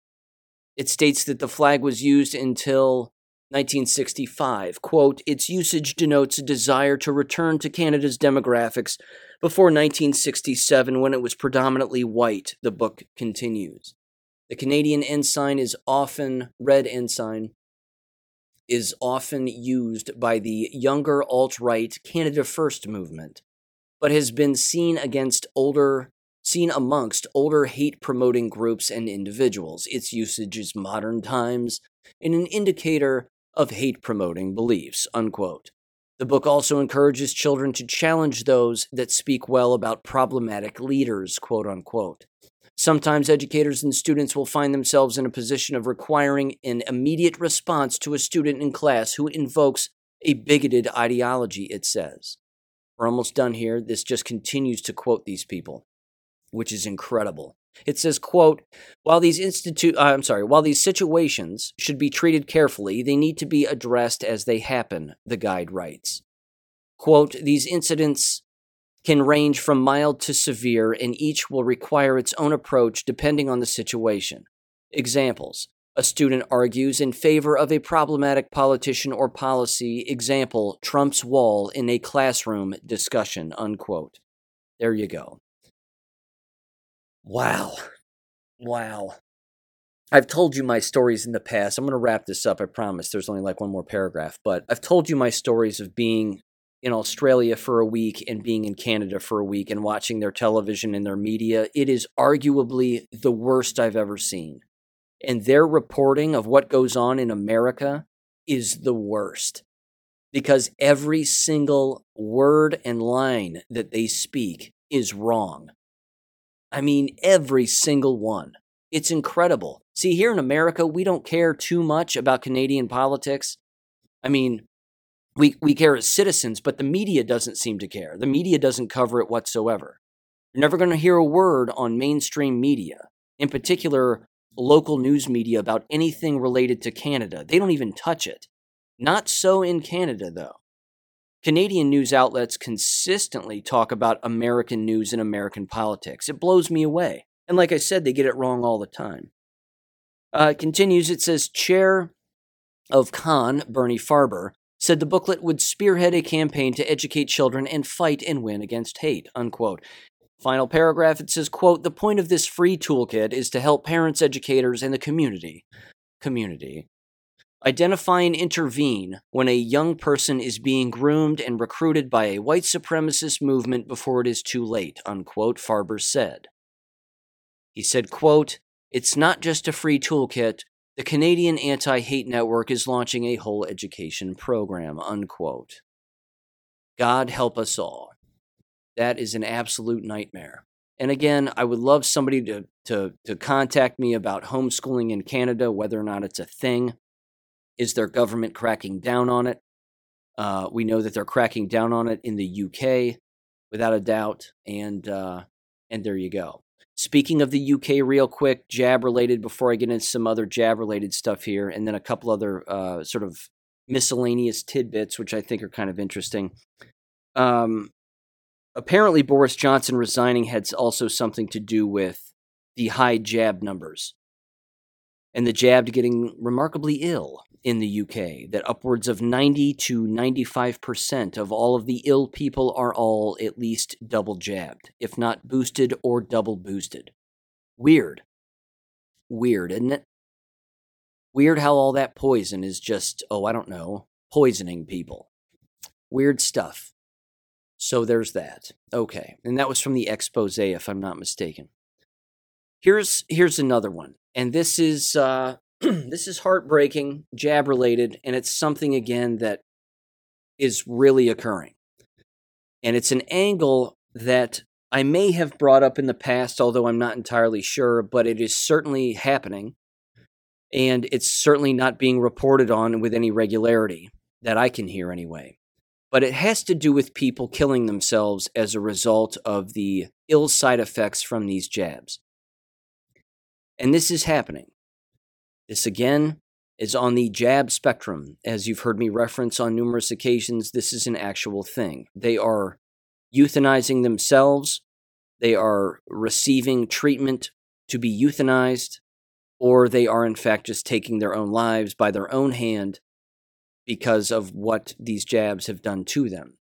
It states that the flag was used until 1965. Quote, its usage denotes a desire to return to Canada's demographics before 1967 when it was predominantly white, the book continues. The Canadian ensign is often, red ensign, is often used by the younger alt right Canada First movement, but has been seen against older seen amongst older hate promoting groups and individuals. Its usage is modern times and an indicator of hate promoting beliefs. Unquote. The book also encourages children to challenge those that speak well about problematic leaders, quote unquote. Sometimes educators and students will find themselves in a position of requiring an immediate response to a student in class who invokes a bigoted ideology, it says. We're almost done here. This just continues to quote these people, which is incredible. It says, quote, while these institute uh, I'm sorry, while these situations should be treated carefully, they need to be addressed as they happen, the guide writes. Quote, these incidents can range from mild to severe, and each will require its own approach depending on the situation. Examples A student argues in favor of a problematic politician or policy, example, Trump's wall in a classroom discussion, unquote. There you go. Wow. Wow. I've told you my stories in the past. I'm going to wrap this up, I promise. There's only like one more paragraph, but I've told you my stories of being in Australia for a week and being in Canada for a week and watching their television and their media, it is arguably the worst I've ever seen. And their reporting of what goes on in America is the worst because every single word and line that they speak is wrong. I mean, every single one. It's incredible. See, here in America, we don't care too much about Canadian politics. I mean, we, we care as citizens, but the media doesn't seem to care. The media doesn't cover it whatsoever. You're never going to hear a word on mainstream media, in particular, local news media, about anything related to Canada. They don't even touch it. Not so in Canada, though. Canadian news outlets consistently talk about American news and American politics. It blows me away. And like I said, they get it wrong all the time. Uh, it continues, it says, Chair of CAN, Bernie Farber, said the booklet would spearhead a campaign to educate children and fight and win against hate, unquote. Final paragraph, it says, quote, the point of this free toolkit is to help parents, educators, and the community, community, identify and intervene when a young person is being groomed and recruited by a white supremacist movement before it is too late, unquote, Farber said. He said, quote, it's not just a free toolkit, The Canadian Anti Hate Network is launching a whole education program, unquote. God help us all. That is an absolute nightmare. And again, I would love somebody to, to, to contact me about homeschooling in Canada, whether or not it's a thing. Is their government cracking down on it? Uh, we know that they're cracking down on it in the UK, without a doubt. And uh, and there you go. Speaking of the UK, real quick, jab related, before I get into some other jab related stuff here, and then a couple other uh, sort of miscellaneous tidbits, which I think are kind of interesting. Um, apparently, Boris Johnson resigning had also something to do with the high jab numbers and the jabbed getting remarkably ill in the UK, that upwards of 90 to 95% of all of the ill people are all at least double jabbed, if not boosted or double boosted. Weird. Weird, isn't it? Weird how all that poison is just, oh, I don't know, poisoning people. Weird stuff. So there's that. Okay. And that was from the expose, if I'm not mistaken. Here's here's another one. And this is uh this is heartbreaking, jab related, and it's something again that is really occurring. And it's an angle that I may have brought up in the past, although I'm not entirely sure, but it is certainly happening. And it's certainly not being reported on with any regularity that I can hear anyway. But it has to do with people killing themselves as a result of the ill side effects from these jabs. And this is happening. This again is on the jab spectrum. As you've heard me reference on numerous occasions, this is an actual thing. They are euthanizing themselves, they are receiving treatment to be euthanized, or they are in fact just taking their own lives by their own hand because of what these jabs have done to them.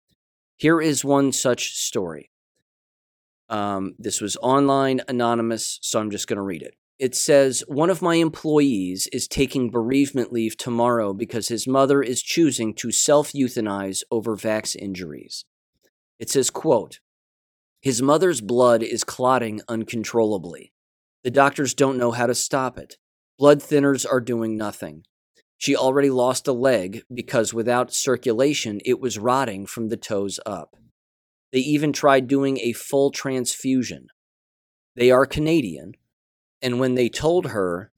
Here is one such story. Um, this was online, anonymous, so I'm just going to read it it says one of my employees is taking bereavement leave tomorrow because his mother is choosing to self-euthanize over vax injuries. It says, quote, his mother's blood is clotting uncontrollably. The doctors don't know how to stop it. Blood thinners are doing nothing. She already lost a leg because without circulation, it was rotting from the toes up. They even tried doing a full transfusion. They are Canadian, and when they told her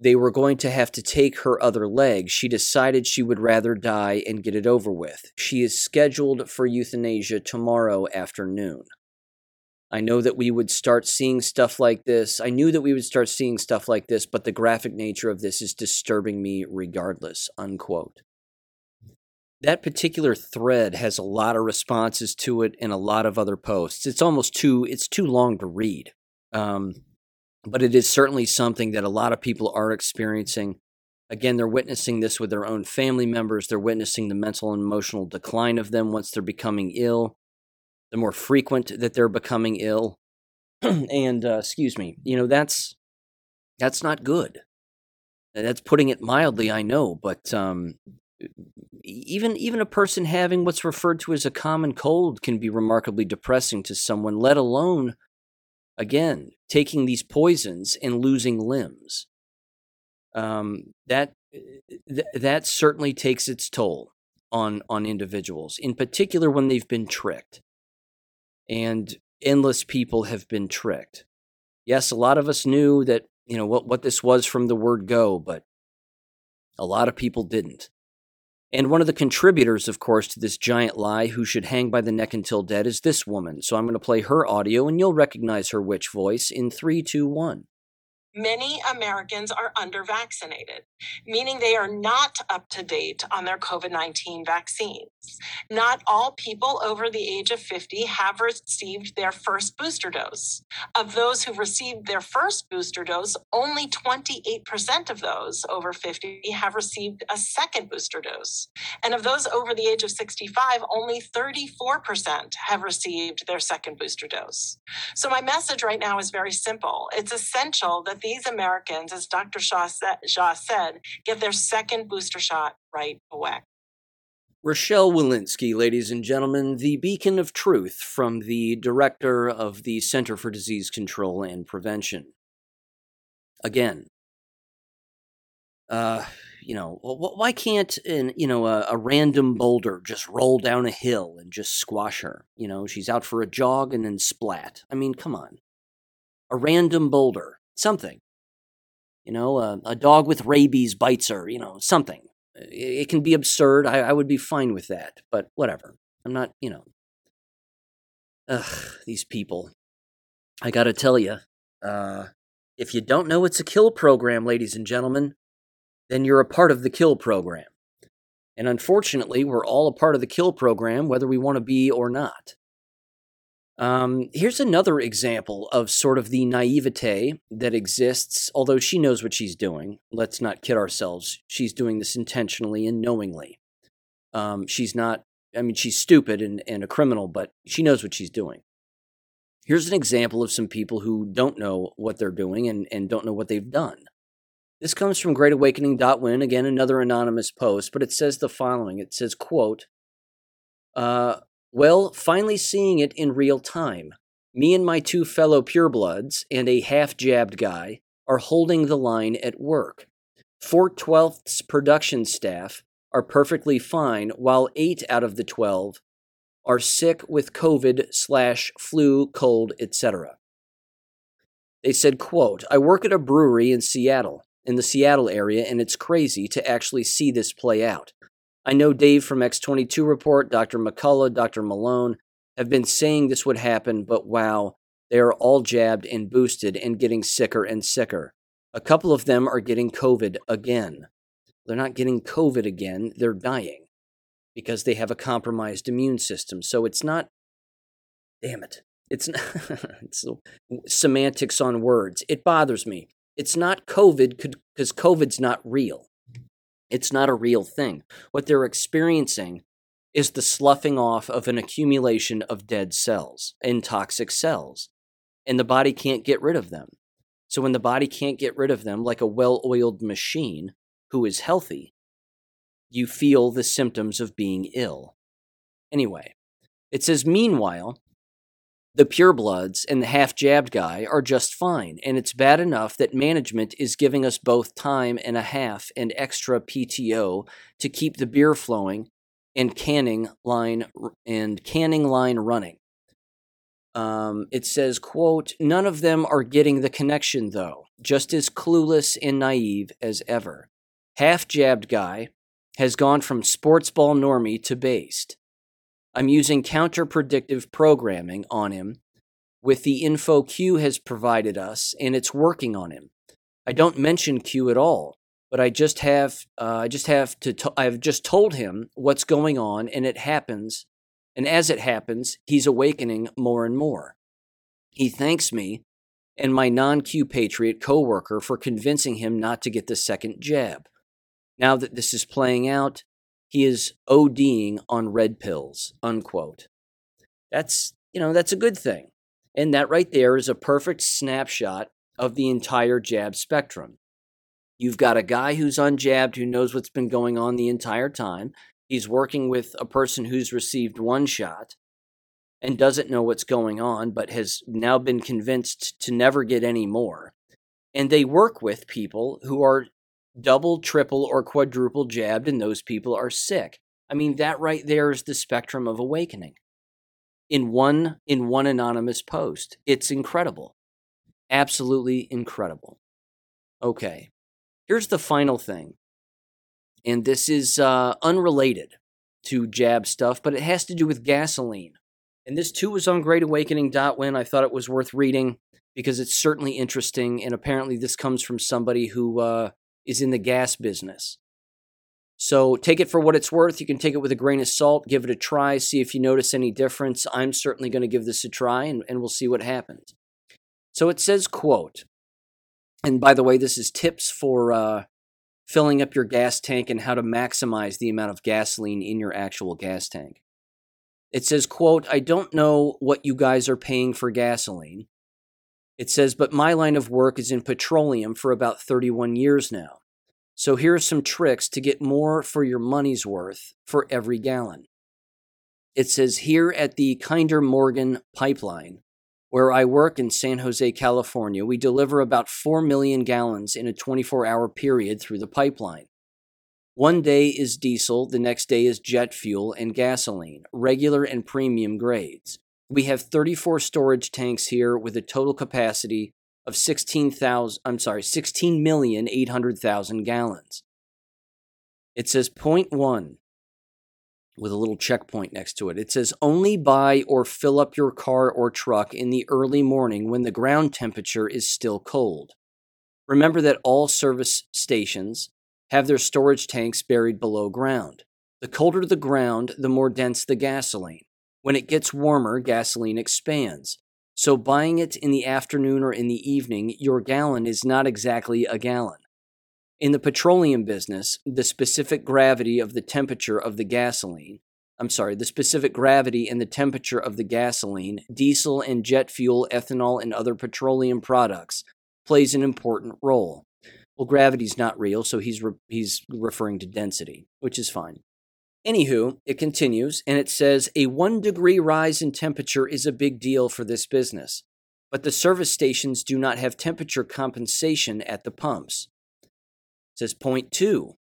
they were going to have to take her other leg, she decided she would rather die and get it over with. She is scheduled for euthanasia tomorrow afternoon. I know that we would start seeing stuff like this. I knew that we would start seeing stuff like this, but the graphic nature of this is disturbing me regardless. Unquote. That particular thread has a lot of responses to it and a lot of other posts. It's almost too it's too long to read. Um, but it is certainly something that a lot of people are experiencing. Again, they're witnessing this with their own family members. They're witnessing the mental and emotional decline of them once they're becoming ill, the more frequent that they're becoming ill. and uh, excuse me, you know that's that's not good. That's putting it mildly, I know, but um, even even a person having what's referred to as a common cold can be remarkably depressing to someone, let alone again taking these poisons and losing limbs. Um, that th- that certainly takes its toll on on individuals in particular when they've been tricked. And endless people have been tricked. Yes a lot of us knew that you know what what this was from the word go but a lot of people didn't and one of the contributors, of course, to this giant lie who should hang by the neck until dead is this woman. So I'm going to play her audio and you'll recognize her witch voice in three, two, one many Americans are under vaccinated, meaning they are not up to date on their COVID 19 vaccines. Not all people over the age of 50 have received their first booster dose. Of those who've received their first booster dose, only 28% of those over 50 have received a second booster dose. And of those over the age of 65, only 34% have received their second booster dose. So, my message right now is very simple it's essential that these Americans, as Dr. Jha said, Jha said, get their second booster shot right away. Rochelle Walensky, ladies and gentlemen, the beacon of truth from the director of the Center for Disease Control and Prevention. Again, uh, you know, why can't an, you know a, a, random boulder just roll down a hill and just squash her? You know, she's out for a jog and then splat. I mean, come on, a random boulder, something. You know, a, a dog with rabies bites her. You know, something. It, it can be absurd. I, I would be fine with that, but whatever. I'm not. You know, ugh, these people. I got to tell you, uh, if you don't know it's a kill program, ladies and gentlemen, then you're a part of the kill program. And unfortunately, we're all a part of the kill program, whether we want to be or not. Um, here's another example of sort of the naivete that exists, although she knows what she's doing. Let's not kid ourselves. She's doing this intentionally and knowingly. Um, she's not, I mean, she's stupid and, and a criminal, but she knows what she's doing. Here's an example of some people who don't know what they're doing and, and don't know what they've done. This comes from greatawakening.win, again, another anonymous post, but it says the following. It says, quote, uh, well, finally seeing it in real time. Me and my two fellow purebloods and a half jabbed guy are holding the line at work. Fort 12th's production staff are perfectly fine, while eight out of the 12 are sick with COVID slash flu, cold, etc. They said, quote, I work at a brewery in Seattle in the Seattle area, and it's crazy to actually see this play out. I know Dave from X22 Report, Dr. McCullough, Dr. Malone have been saying this would happen, but wow, they are all jabbed and boosted and getting sicker and sicker. A couple of them are getting COVID again. They're not getting COVID again, they're dying because they have a compromised immune system. So it's not, damn it, it's, not, it's semantics on words. It bothers me. It's not COVID because COVID's not real. It's not a real thing. What they're experiencing is the sloughing off of an accumulation of dead cells and toxic cells, and the body can't get rid of them. So, when the body can't get rid of them, like a well oiled machine who is healthy, you feel the symptoms of being ill. Anyway, it says, meanwhile, the purebloods and the half jabbed guy are just fine, and it's bad enough that management is giving us both time and a half and extra PTO to keep the beer flowing and canning line and canning line running. Um, it says, quote, none of them are getting the connection though, just as clueless and naive as ever. Half jabbed guy has gone from sports ball normie to based. I'm using counter predictive programming on him with the info Q has provided us, and it's working on him. I don't mention Q at all, but I just have uh, I just have to to- I've just told him what's going on, and it happens. And as it happens, he's awakening more and more. He thanks me and my non Q Patriot coworker for convincing him not to get the second jab. Now that this is playing out, he is ODing on red pills, unquote. That's, you know, that's a good thing. And that right there is a perfect snapshot of the entire jab spectrum. You've got a guy who's unjabbed who knows what's been going on the entire time. He's working with a person who's received one shot and doesn't know what's going on, but has now been convinced to never get any more. And they work with people who are double, triple, or quadruple jabbed, and those people are sick. I mean, that right there is the spectrum of awakening. In one in one anonymous post. It's incredible. Absolutely incredible. Okay. Here's the final thing. And this is uh, unrelated to jab stuff, but it has to do with gasoline. And this too was on greatawakening.win. I thought it was worth reading because it's certainly interesting. And apparently, this comes from somebody who uh, is in the gas business. So take it for what it's worth. You can take it with a grain of salt, give it a try, see if you notice any difference. I'm certainly going to give this a try and, and we'll see what happens. So it says, quote, and by the way, this is tips for uh, filling up your gas tank and how to maximize the amount of gasoline in your actual gas tank. It says, quote, I don't know what you guys are paying for gasoline, it says, but my line of work is in petroleum for about 31 years now. So here are some tricks to get more for your money's worth for every gallon. It says here at the Kinder Morgan pipeline, Where I work in San Jose, California, we deliver about 4 million gallons in a 24 hour period through the pipeline. One day is diesel, the next day is jet fuel and gasoline, regular and premium grades. We have 34 storage tanks here with a total capacity of 16,000 I'm sorry, 16,800,000 gallons. It says point 1 with a little checkpoint next to it. It says only buy or fill up your car or truck in the early morning when the ground temperature is still cold. Remember that all service stations have their storage tanks buried below ground. The colder the ground, the more dense the gasoline. When it gets warmer, gasoline expands. So, buying it in the afternoon or in the evening, your gallon is not exactly a gallon. In the petroleum business, the specific gravity of the temperature of the gasoline, I'm sorry, the specific gravity and the temperature of the gasoline, diesel and jet fuel, ethanol, and other petroleum products plays an important role. Well, gravity's not real, so he's re- he's referring to density, which is fine. Anywho, it continues and it says a one degree rise in temperature is a big deal for this business, but the service stations do not have temperature compensation at the pumps. It says point two.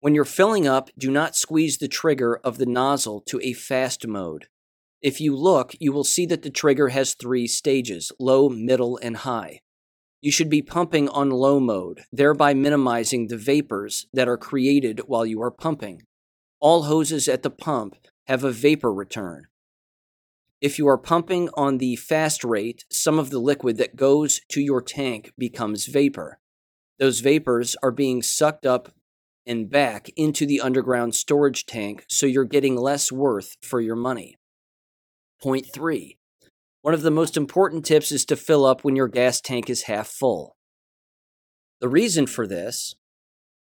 When you're filling up, do not squeeze the trigger of the nozzle to a fast mode. If you look, you will see that the trigger has three stages low, middle, and high. You should be pumping on low mode, thereby minimizing the vapors that are created while you are pumping. All hoses at the pump have a vapor return. If you are pumping on the fast rate, some of the liquid that goes to your tank becomes vapor. Those vapors are being sucked up and back into the underground storage tank, so you're getting less worth for your money. Point three one of the most important tips is to fill up when your gas tank is half full. The reason for this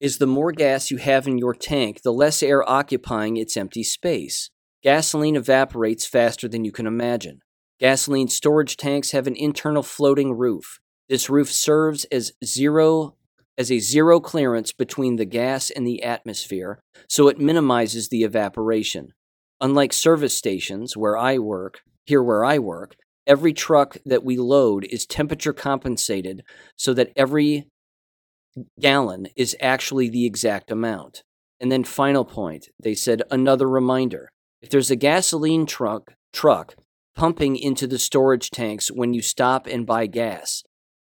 is the more gas you have in your tank, the less air occupying its empty space. Gasoline evaporates faster than you can imagine. Gasoline storage tanks have an internal floating roof. This roof serves as zero as a zero clearance between the gas and the atmosphere, so it minimizes the evaporation. Unlike service stations where I work, here where I work, every truck that we load is temperature compensated so that every gallon is actually the exact amount. And then final point, they said another reminder. If there's a gasoline truck truck pumping into the storage tanks when you stop and buy gas,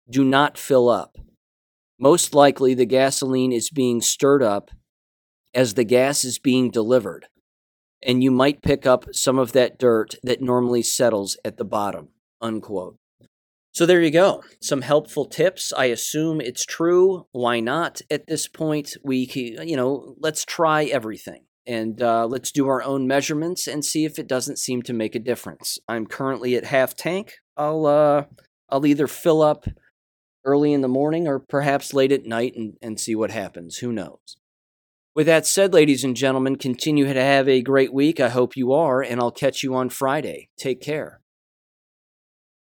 do not fill up. Most likely the gasoline is being stirred up as the gas is being delivered, and you might pick up some of that dirt that normally settles at the bottom. Unquote. So there you go. Some helpful tips. I assume it's true. Why not? At this point, we, you know, let's try everything and uh, let's do our own measurements and see if it doesn't seem to make a difference. I'm currently at half tank. I'll uh, I'll either fill up early in the morning or perhaps late at night and, and see what happens. Who knows? With that said, ladies and gentlemen, continue to have a great week. I hope you are, and I'll catch you on Friday. Take care.